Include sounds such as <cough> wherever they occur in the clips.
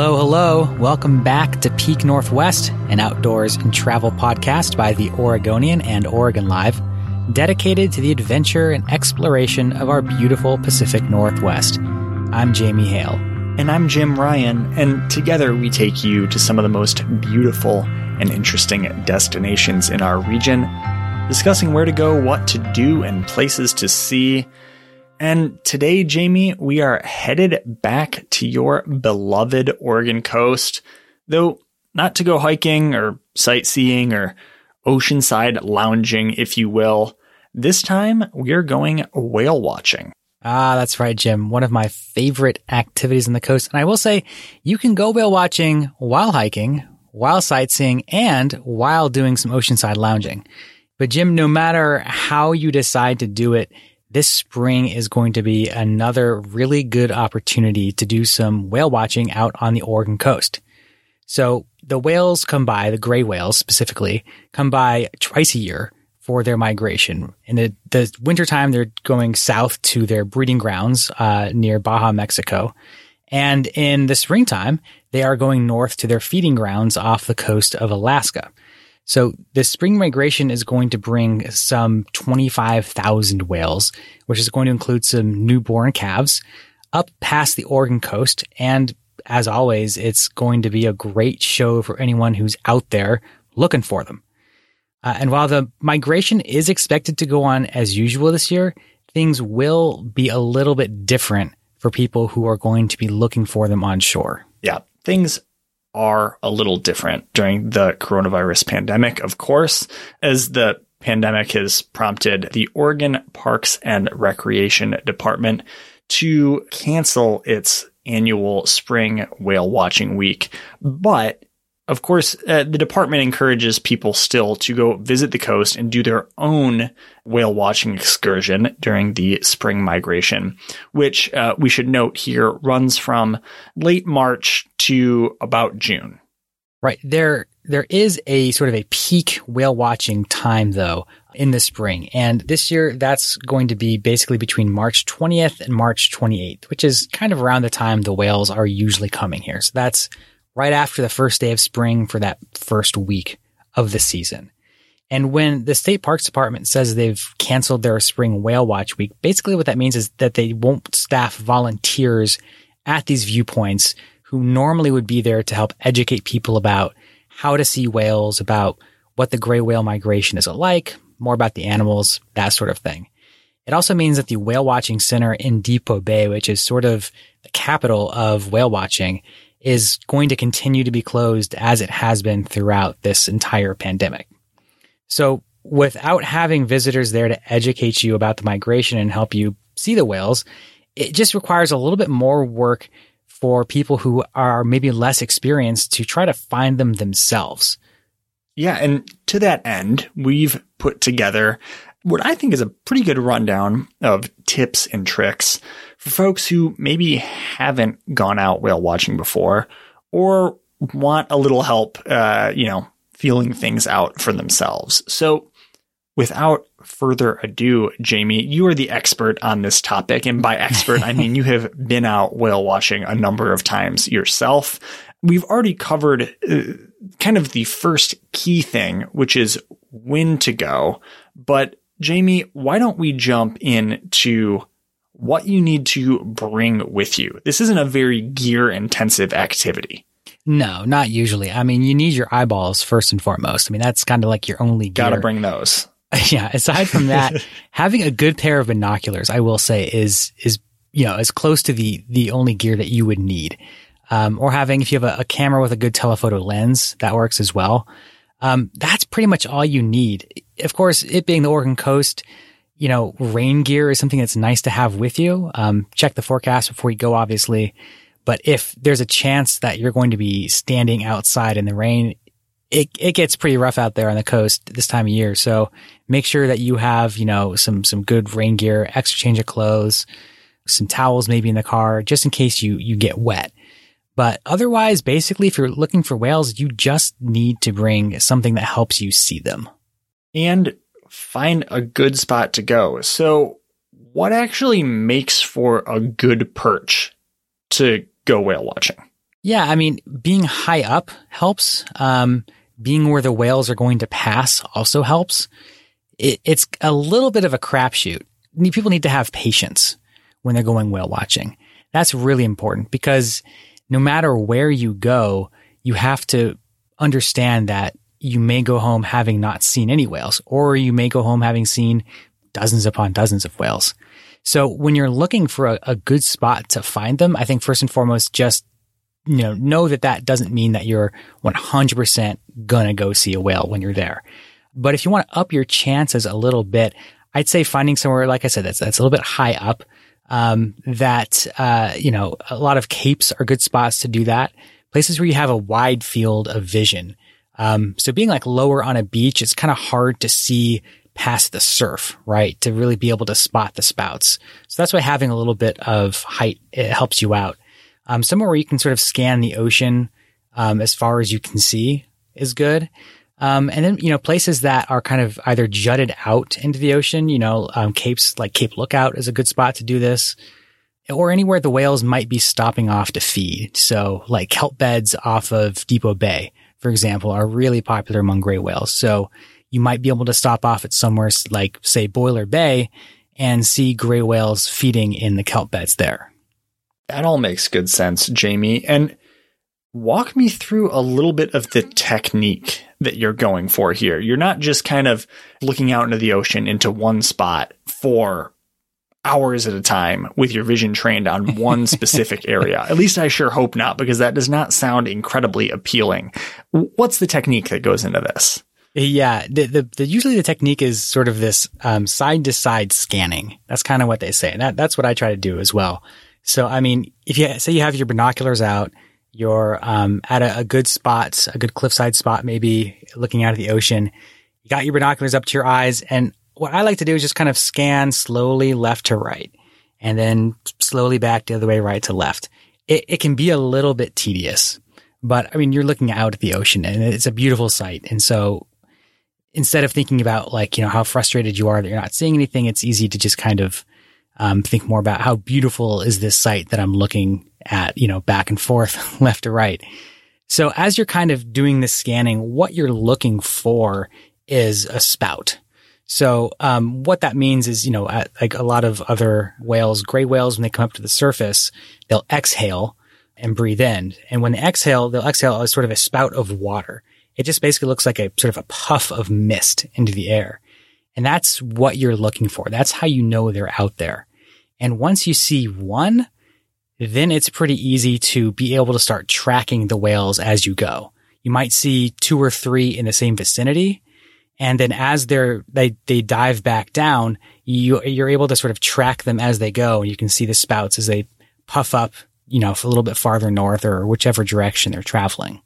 Hello, hello. Welcome back to Peak Northwest, an outdoors and travel podcast by the Oregonian and Oregon Live, dedicated to the adventure and exploration of our beautiful Pacific Northwest. I'm Jamie Hale. And I'm Jim Ryan, and together we take you to some of the most beautiful and interesting destinations in our region, discussing where to go, what to do, and places to see. And today, Jamie, we are headed back to your beloved Oregon coast, though not to go hiking or sightseeing or oceanside lounging, if you will. This time, we're going whale watching. Ah, that's right, Jim. One of my favorite activities on the coast. And I will say, you can go whale watching while hiking, while sightseeing, and while doing some oceanside lounging. But Jim, no matter how you decide to do it, this spring is going to be another really good opportunity to do some whale watching out on the Oregon coast. So the whales come by, the gray whales specifically, come by twice a year for their migration. In the, the wintertime, they're going south to their breeding grounds uh, near Baja, Mexico. And in the springtime, they are going north to their feeding grounds off the coast of Alaska. So the spring migration is going to bring some 25,000 whales, which is going to include some newborn calves up past the Oregon coast. And as always, it's going to be a great show for anyone who's out there looking for them. Uh, and while the migration is expected to go on as usual this year, things will be a little bit different for people who are going to be looking for them on shore. Yeah, things are a little different during the coronavirus pandemic, of course, as the pandemic has prompted the Oregon Parks and Recreation Department to cancel its annual spring whale watching week. But of course, uh, the department encourages people still to go visit the coast and do their own whale watching excursion during the spring migration, which uh, we should note here runs from late March to about June. Right. There, there is a sort of a peak whale watching time though in the spring. And this year that's going to be basically between March 20th and March 28th, which is kind of around the time the whales are usually coming here. So that's right after the first day of spring for that first week of the season. And when the state parks department says they've canceled their spring whale watch week, basically what that means is that they won't staff volunteers at these viewpoints who normally would be there to help educate people about how to see whales, about what the gray whale migration is like, more about the animals, that sort of thing. It also means that the whale watching center in Depoe Bay, which is sort of the capital of whale watching, is going to continue to be closed as it has been throughout this entire pandemic. So without having visitors there to educate you about the migration and help you see the whales, it just requires a little bit more work for people who are maybe less experienced to try to find them themselves. Yeah. And to that end, we've put together what I think is a pretty good rundown of tips and tricks for folks who maybe haven't gone out whale watching before or want a little help, uh, you know, feeling things out for themselves. So without further ado, Jamie, you are the expert on this topic. And by expert, I mean you have been out whale watching a number of times yourself. We've already covered uh, kind of the first key thing, which is when to go. But Jamie, why don't we jump into what you need to bring with you. This isn't a very gear intensive activity. No, not usually. I mean, you need your eyeballs first and foremost. I mean, that's kind of like your only gear. Gotta bring those. <laughs> yeah. Aside from that, <laughs> having a good pair of binoculars, I will say, is is you know as close to the the only gear that you would need. Um, or having if you have a, a, camera with a good telephoto lens, that works as well. Um, that's pretty much all you need. Of course, it being the Oregon coast, you know, rain gear is something that's nice to have with you. Um, check the forecast before you go, obviously. But if there's a chance that you're going to be standing outside in the rain, it, it gets pretty rough out there on the coast this time of year. So make sure that you have, you know, some, some good rain gear, extra change of clothes, some towels maybe in the car, just in case you, you get wet. But otherwise, basically, if you're looking for whales, you just need to bring something that helps you see them. And find a good spot to go. So what actually makes for a good perch to go whale watching? Yeah. I mean, being high up helps. Um, being where the whales are going to pass also helps. It, it's a little bit of a crapshoot. People need to have patience when they're going whale watching. That's really important because no matter where you go, you have to understand that you may go home having not seen any whales, or you may go home having seen dozens upon dozens of whales. So when you're looking for a, a good spot to find them, I think first and foremost, just you know, know that that doesn't mean that you're 100% gonna go see a whale when you're there. But if you want to up your chances a little bit, I'd say finding somewhere, like I said, that's, that's a little bit high up. Um, that, uh, you know, a lot of capes are good spots to do that. Places where you have a wide field of vision. Um, so being like lower on a beach, it's kind of hard to see past the surf, right? To really be able to spot the spouts. So that's why having a little bit of height, it helps you out. Um, somewhere where you can sort of scan the ocean, um, as far as you can see is good. Um, and then, you know, places that are kind of either jutted out into the ocean, you know, um, capes like Cape Lookout is a good spot to do this or anywhere the whales might be stopping off to feed. So like kelp beds off of Depoe Bay, for example, are really popular among gray whales. So you might be able to stop off at somewhere like, say, Boiler Bay and see gray whales feeding in the kelp beds there. That all makes good sense, Jamie. And walk me through a little bit of the technique that you're going for here. You're not just kind of looking out into the ocean into one spot for hours at a time with your vision trained on one <laughs> specific area. At least I sure hope not, because that does not sound incredibly appealing. What's the technique that goes into this? Yeah, the, the, the usually the technique is sort of this side to side scanning. That's kind of what they say. And that, that's what I try to do as well. So, I mean, if you say you have your binoculars out, you're um, at a, a, good spot, a good cliffside spot, maybe looking out at the ocean. You got your binoculars up to your eyes, and what I like to do is just kind of scan slowly left to right and then slowly back the other way, right to left. It, it can be a little bit tedious, but I mean, you're looking out at the ocean and it's a beautiful sight. And so instead of thinking about like, you know, how frustrated you are that you're not seeing anything, it's easy to just kind of um, think more about how beautiful is this sight that I'm looking at, you know, back and forth, <laughs> left to right. So as you're kind of doing this scanning, what you're looking for is a spout. So, um, what that means is, you know, like a lot of other whales, gray whales, when they come up to the surface, they'll exhale and breathe in. And when they exhale, they'll exhale as sort of a spout of water. It just basically looks like a sort of a puff of mist into the air. And that's what you're looking for. That's how you know they're out there. And once you see one, then it's pretty easy to be able to start tracking the whales as you go. You might see two or three in the same vicinity and then as they're, they, they dive back down, you, you're able to sort of track them as they go. And you can see the spouts as they puff up, you know, a little bit farther north or whichever direction they're traveling.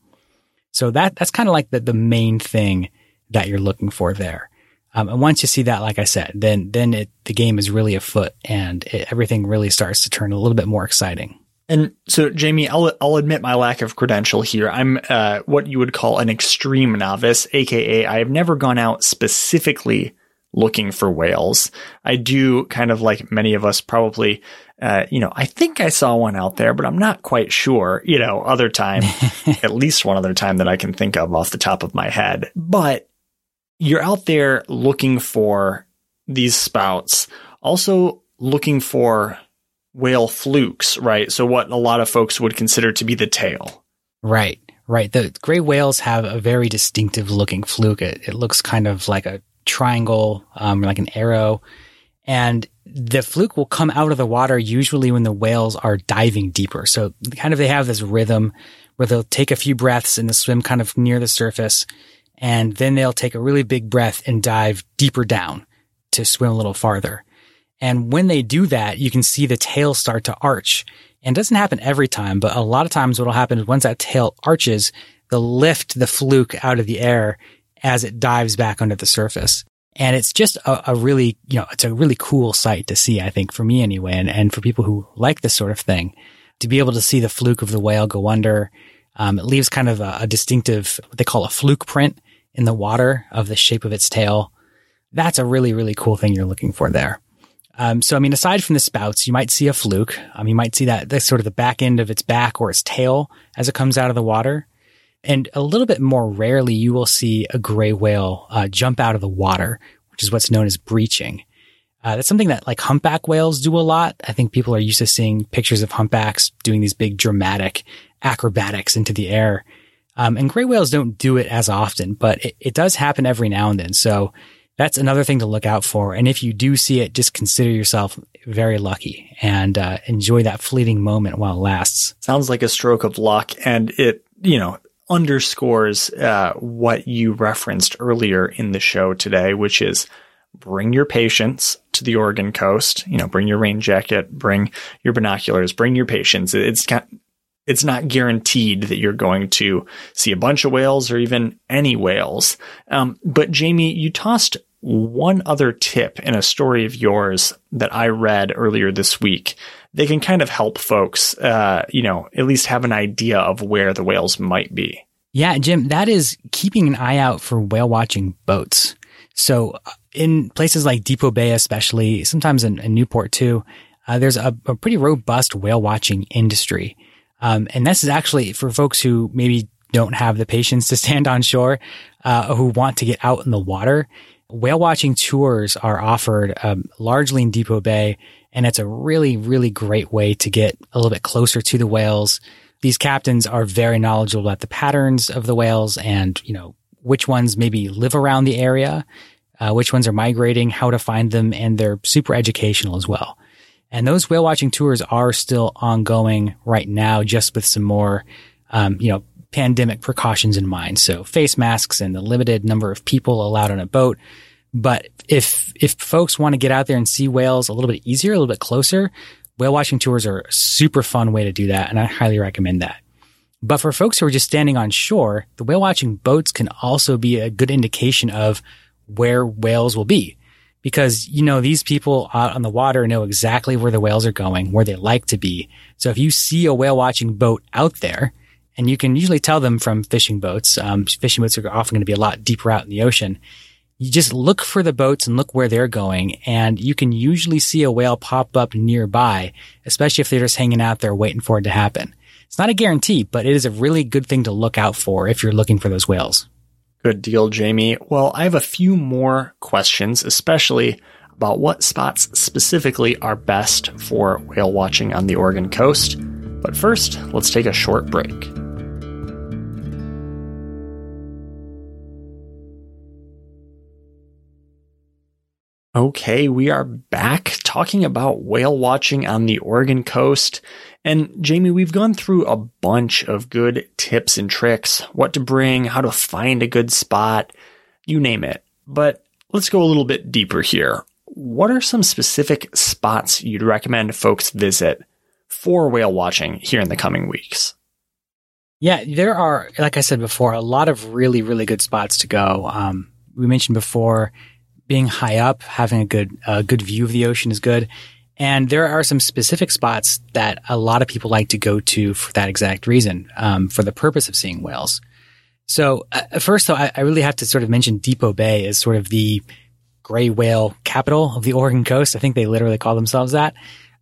So that, that's kind of like the, the main thing that you're looking for there. Um, and once you see that, like I said, then, then it, the game is really afoot and it, everything really starts to turn a little bit more exciting. And so, Jamie, I'll I'll admit my lack of credential here. I'm uh, what you would call an extreme novice, aka I have never gone out specifically looking for whales. I do kind of like many of us probably. Uh, you know, I think I saw one out there, but I'm not quite sure. You know, other time, <laughs> at least one other time that I can think of off the top of my head. But you're out there looking for these spouts. Also looking for whale flukes, right? So what a lot of folks would consider to be the tail. Right, right. The gray whales have a very distinctive looking fluke. It, it looks kind of like a triangle, um, like an arrow. And the fluke will come out of the water usually when the whales are diving deeper. So kind of they have this rhythm where they'll take a few breaths and swim kind of near the surface. And then they'll take a really big breath and dive deeper down to swim a little farther. And when they do that, you can see the tail start to arch. And it doesn't happen every time, but a lot of times what'll happen is once that tail arches, they'll lift the fluke out of the air as it dives back under the surface. And it's just a, a, really, you know, it's a really cool sight to see, I think, for me anyway, and, and for people who like this sort of thing, to be able to see the fluke of the whale go under. Um, it leaves kind of a, a distinctive, what they call a fluke print in the water of the shape of its tail. That's a really, really cool thing you're looking for there. Um, so, I mean, aside from the spouts, you might see a fluke. Um, you might see that sort of the back end of its back or its tail as it comes out of the water. And a little bit more rarely, you will see a gray whale uh, jump out of the water, which is what's known as breaching. Uh, that's something that like humpback whales do a lot. I think people are used to seeing pictures of humpbacks doing these big dramatic acrobatics into the air. Um, and gray whales don't do it as often, but it, it does happen every now and then. So that's another thing to look out for. And if you do see it, just consider yourself very lucky and uh, enjoy that fleeting moment while it lasts. Sounds like a stroke of luck. And it, you know, underscores uh, what you referenced earlier in the show today, which is bring your patience to the Oregon coast. You know, bring your rain jacket, bring your binoculars, bring your patience. It's it's not guaranteed that you're going to see a bunch of whales or even any whales. Um, but Jamie, you tossed one other tip in a story of yours that I read earlier this week. They can kind of help folks, uh, you know, at least have an idea of where the whales might be. Yeah, Jim, that is keeping an eye out for whale watching boats. So uh, in places like Depoe Bay, especially, sometimes in, in Newport too, uh, there's a, a, pretty robust whale watching industry. Um, and this is actually for folks who maybe don't have the patience to <laughs> stand on shore, uh, who want to get out in the water. Whale watching tours are offered um, largely in Depoe Bay, and it's a really, really great way to get a little bit closer to the whales. These captains are very knowledgeable about the patterns of the whales and, you know, which ones maybe live around the area, uh, which ones are migrating, how to find them, and they're super educational as well. And those whale watching tours are still ongoing right now, just with some more, um, you know, pandemic precautions in mind. So face masks and the limited number of people allowed on a boat. But if, if folks want to get out there and see whales a little bit easier, a little bit closer, whale watching tours are a super fun way to do that. And I highly recommend that. But for folks who are just standing on shore, the whale watching boats can also be a good indication of where whales will be because, you know, these people out on the water know exactly where the whales are going, where they like to be. So if you see a whale watching boat out there, and you can usually tell them from fishing boats, um, fishing boats are often going to be a lot deeper out in the ocean. You just look for the boats and look where they're going, and you can usually see a whale pop up nearby, especially if they're just hanging out there waiting for it to happen. It's not a guarantee, but it is a really good thing to look out for if you're looking for those whales. Good deal, Jamie. Well, I have a few more questions, especially about what spots specifically are best for whale watching on the Oregon coast. But first, let's take a short break. Okay, we are back talking about whale watching on the Oregon coast. And Jamie, we've gone through a bunch of good tips and tricks, what to bring, how to find a good spot, you name it. But let's go a little bit deeper here. What are some specific spots you'd recommend folks visit for whale watching here in the coming weeks? Yeah, there are, like I said before, a lot of really, really good spots to go. Um, we mentioned before being high up, having a good, a good view of the ocean is good. And there are some specific spots that a lot of people like to go to for that exact reason, um, for the purpose of seeing whales. So uh, first, though, I, I, really have to sort of mention Depoe Bay as sort of the gray whale capital of the <laughs> Oregon coast. I think they literally call themselves that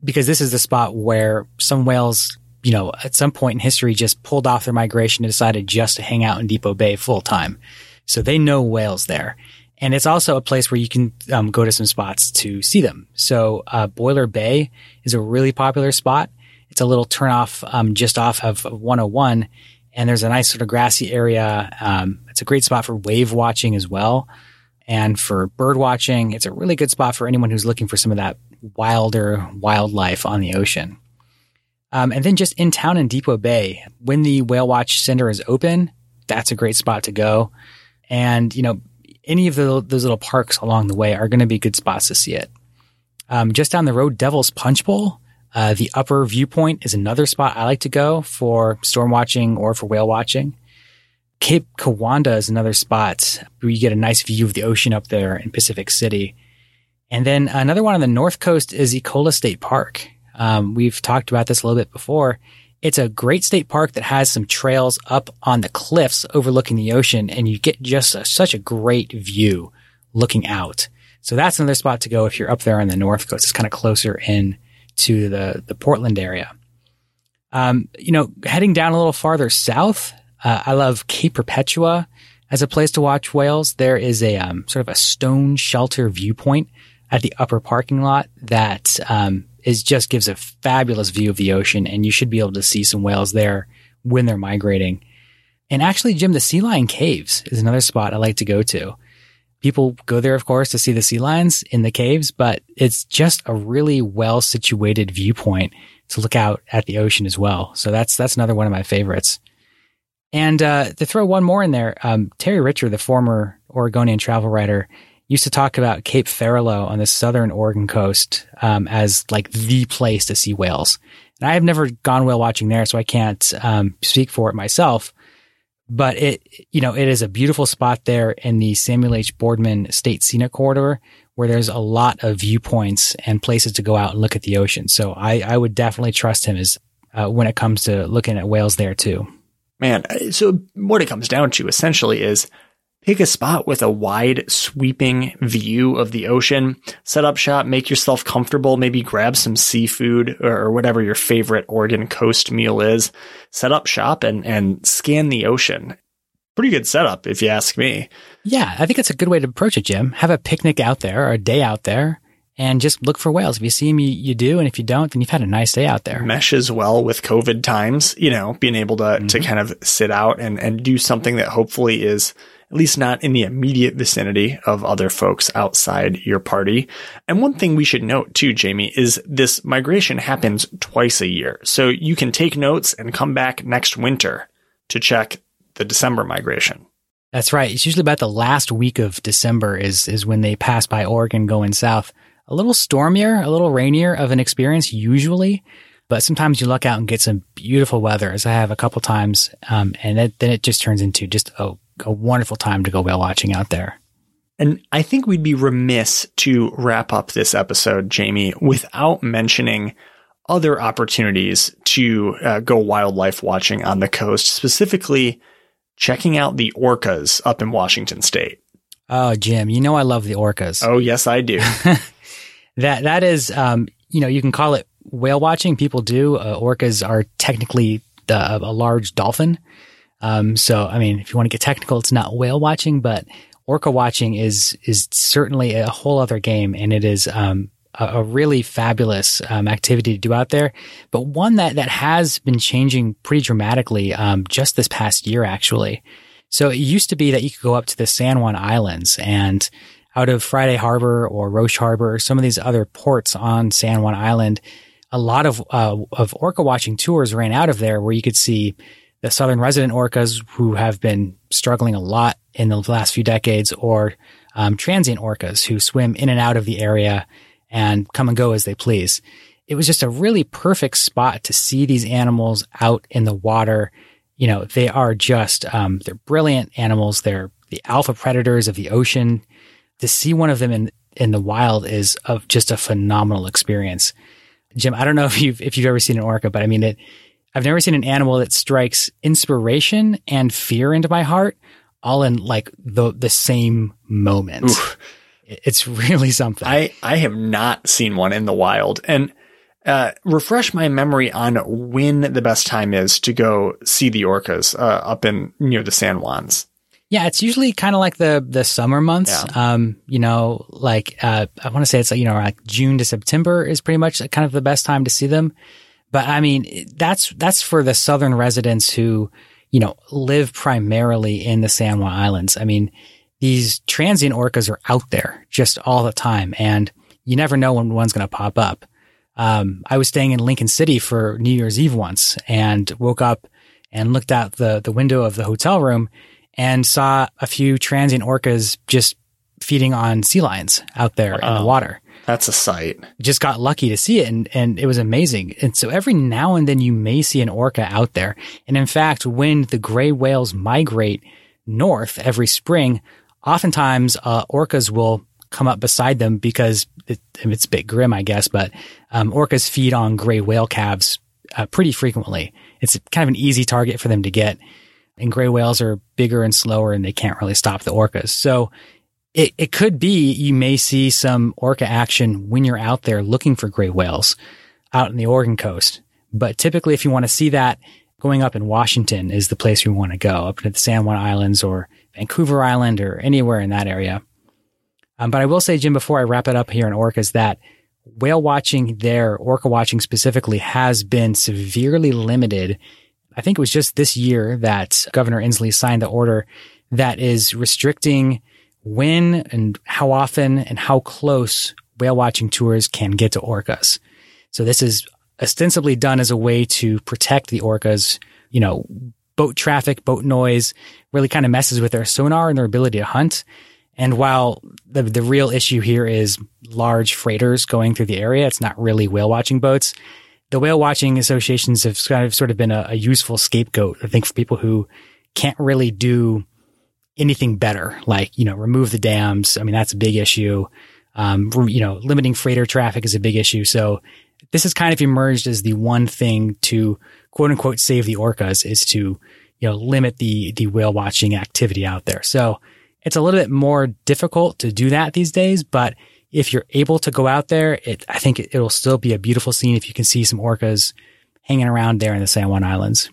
because this is the spot where some whales, you know, at some point in history just pulled off their migration and decided just to hang out in Depoe Bay full time. So they know whales there. And it's also a place where you can um, go to some spots to see them. So uh, Boiler Bay is a really popular spot. It's a little turnoff um, just off of 101, and there's a nice sort of grassy area. Um, it's a great spot for wave watching as well, and for bird watching. It's a really good spot for anyone who's looking for some of that wilder wildlife on the ocean. Um, and then just in town in Depoe Bay, when the Whale Watch Center is open, that's a great spot to go. And, you know, any of the, those little parks along the way are going to be good spots to see it. Um, just down the road, Devil's Punch Bowl, uh, the upper viewpoint is another spot I like to go for storm watching or for whale watching. Cape Kiwanda is another spot where you get a nice view of the ocean up there in Pacific City. And then another one on the north coast is Ecola State Park. Um, we've talked about this a little bit before. It's a great state park that has some trails up on the cliffs overlooking the ocean, and you get just a, such a great view looking out. So that's another spot to go if you're up there on the north coast. It's kind of closer in to the the Portland area. Um, you know, heading down a little farther south, uh, I love Cape Perpetua as a place to watch whales. There is a um, sort of a stone shelter viewpoint at the upper parking lot that um, is just gives a fabulous view of the ocean, and you should be able to see some whales there when they're migrating. And actually, Jim, the Sea Lion Caves is another spot I like to go to. People go there, of course, to see the sea lions in the caves, but it's just a really well situated viewpoint to look out at the ocean as well. So that's that's another one of my favorites. And uh, to throw one more in there, um, Terry Richard, the former Oregonian travel writer, used to talk about Cape Ferrelo on the southern Oregon coast um, as like the place to see whales. And I have never gone whale watching there, so I can't um, speak for it myself. But it, you know, it is a beautiful spot there in the Samuel H. Boardman State Scenic Corridor, where there's a lot of viewpoints and places to go out and look at the ocean. So I, I would definitely trust him as uh, when it comes to looking at whales there too. Man, so what it comes down to essentially is Pick a spot with a wide sweeping view of the ocean. Set up shop, make yourself comfortable, maybe grab some seafood or, whatever your favorite Oregon coast meal is. Set up shop and, and scan the ocean. Pretty good setup, if you ask me. Yeah, I think it's a good way to approach it, Jim. Have a picnic out there or a day out there and just look for whales. If you see them, you, you, do. And if you don't, then you've had a nice day out there. Meshes well with COVID times, you know, being able to, mm-hmm. to kind of sit out and, and do something that hopefully is at least not in the immediate vicinity of other folks outside your party. And one thing we should note too, Jamie, is this migration happens twice a year. So you can take notes and come back next winter to check the December migration. That's right. It's usually about the last week of December is, is when they pass by Oregon going south. A little stormier, a little rainier of an experience usually, but sometimes you luck out and get some beautiful weather as I have a couple times. Um, and it, then it just turns into just a a wonderful time to go whale watching out there. And I think we'd be remiss to wrap up this episode, Jamie, without mentioning other opportunities to uh, go wildlife watching on the coast, specifically checking out the orcas up in Washington state. Oh, Jim, you know I love the orcas. Oh, yes, I do. <laughs> that that is, um, you know, you can call it whale watching. People do. Uh, orcas are technically the, a large dolphin. Um, so, I mean, if you want to get technical, it's not whale watching, but orca watching is, is certainly a whole other game. And it is, um, a, a, really fabulous, um, activity to do out there, but one that, that has been changing pretty dramatically, um, just this past year, actually. So it used to be that you could go up to the San Juan Islands and out of Friday Harbor or Roche Harbor, some of these other ports on San Juan Island, a lot of, uh, of orca watching tours ran out of there where you could see the southern resident orcas who have been struggling a lot in the last few decades or um, transient orcas who swim in and out of the area and come and go as they please. It was just a really perfect spot to see these animals out in the water. You know, they are just, um, they're brilliant animals. They're the alpha predators of the ocean. To see one of them in, in the wild is of just a phenomenal experience. Jim, I don't know if you've, if you've ever seen an orca, but I mean, it, I've never seen an animal that strikes inspiration and fear into my heart all in like the the same moment. Oof. It's really something. I I have not seen one in the wild and uh, refresh my memory on when the best time is to go see the orcas uh, up in near the San Juans. Yeah, it's usually kind of like the the summer months. Yeah. Um, you know, like uh, I want to say it's like, you know like June to September is pretty much kind of the best time to see them. But I mean, that's that's for the southern residents who you know live primarily in the San Juan Islands. I mean, these transient orcas are out there just all the time, and you never know when one's going to pop up. Um, I was staying in Lincoln City for New Year's Eve once, and woke up and looked out the the window of the hotel room and saw a few transient orcas just feeding on sea lions out there in the water. That's a sight. Just got lucky to see it and, and it was amazing. And so every now and then you may see an orca out there. And in fact, when the gray whales migrate north every spring, oftentimes uh, orcas will come up beside them because it, it's a bit grim, I guess, but um, orcas feed on gray whale calves uh, pretty frequently. It's kind of an easy target for them to get. And gray whales are bigger and slower and they can't really stop the orcas. So it, it could be you may see some orca action when you're out there looking for gray whales out in the Oregon coast. But typically, if you want to see that, going up in Washington is the place you want to go, up to the San Juan Islands or Vancouver Island or anywhere in that area. Um, but I will say, Jim, before I wrap it up here in orcas, that whale watching there, orca watching specifically, has been severely limited. I think it was just this year that Governor Inslee signed the order that is restricting when and how often and how close whale watching tours can get to orcas. So this is ostensibly done as a way to protect the orcas. You know, boat traffic, boat noise really kind of messes with their sonar and their ability to hunt. And while the the real issue here is large freighters going through the area, it's not really whale watching boats. The whale watching associations have kind of sort of been a, a useful scapegoat, I think, for people who can't really do anything better, like, you know, remove the dams. I mean, that's a big issue. Um, you know, limiting freighter traffic is a big issue. So this has kind of emerged as the one thing to quote unquote save the orcas is to, you know, limit the, the whale watching activity out there. So it's a little bit more difficult to do that these days, but if you're able to go out there, it, I think it, it'll still be a beautiful scene if you can see some orcas hanging around there in the San Juan Islands.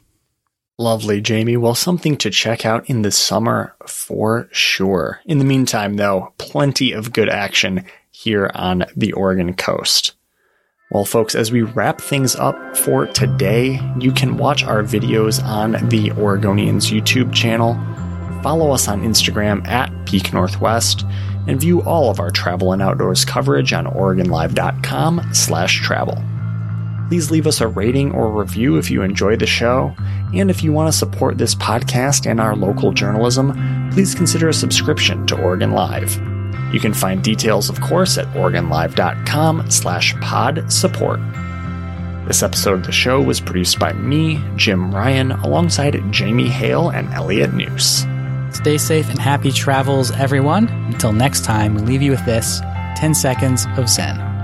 Lovely, Jamie. Well, something to check out in the summer for sure. In the meantime, though, plenty of good action here on the Oregon coast. Well, folks, as we wrap things up for today, you can watch our videos on the Oregonians YouTube channel, follow us on Instagram at Peak Northwest, and view all of our travel and outdoors coverage on OregonLive.com slash travel. Please leave us a rating or review if you enjoy the show. And if you want to support this podcast and our local journalism, please consider a subscription to Oregon Live. You can find details, of course, at OregonLive.com slash pod support. This episode of the show was produced by me, Jim Ryan, alongside Jamie Hale and Elliot Noose. Stay safe and happy travels, everyone. Until next time, we leave you with this 10 seconds of Zen.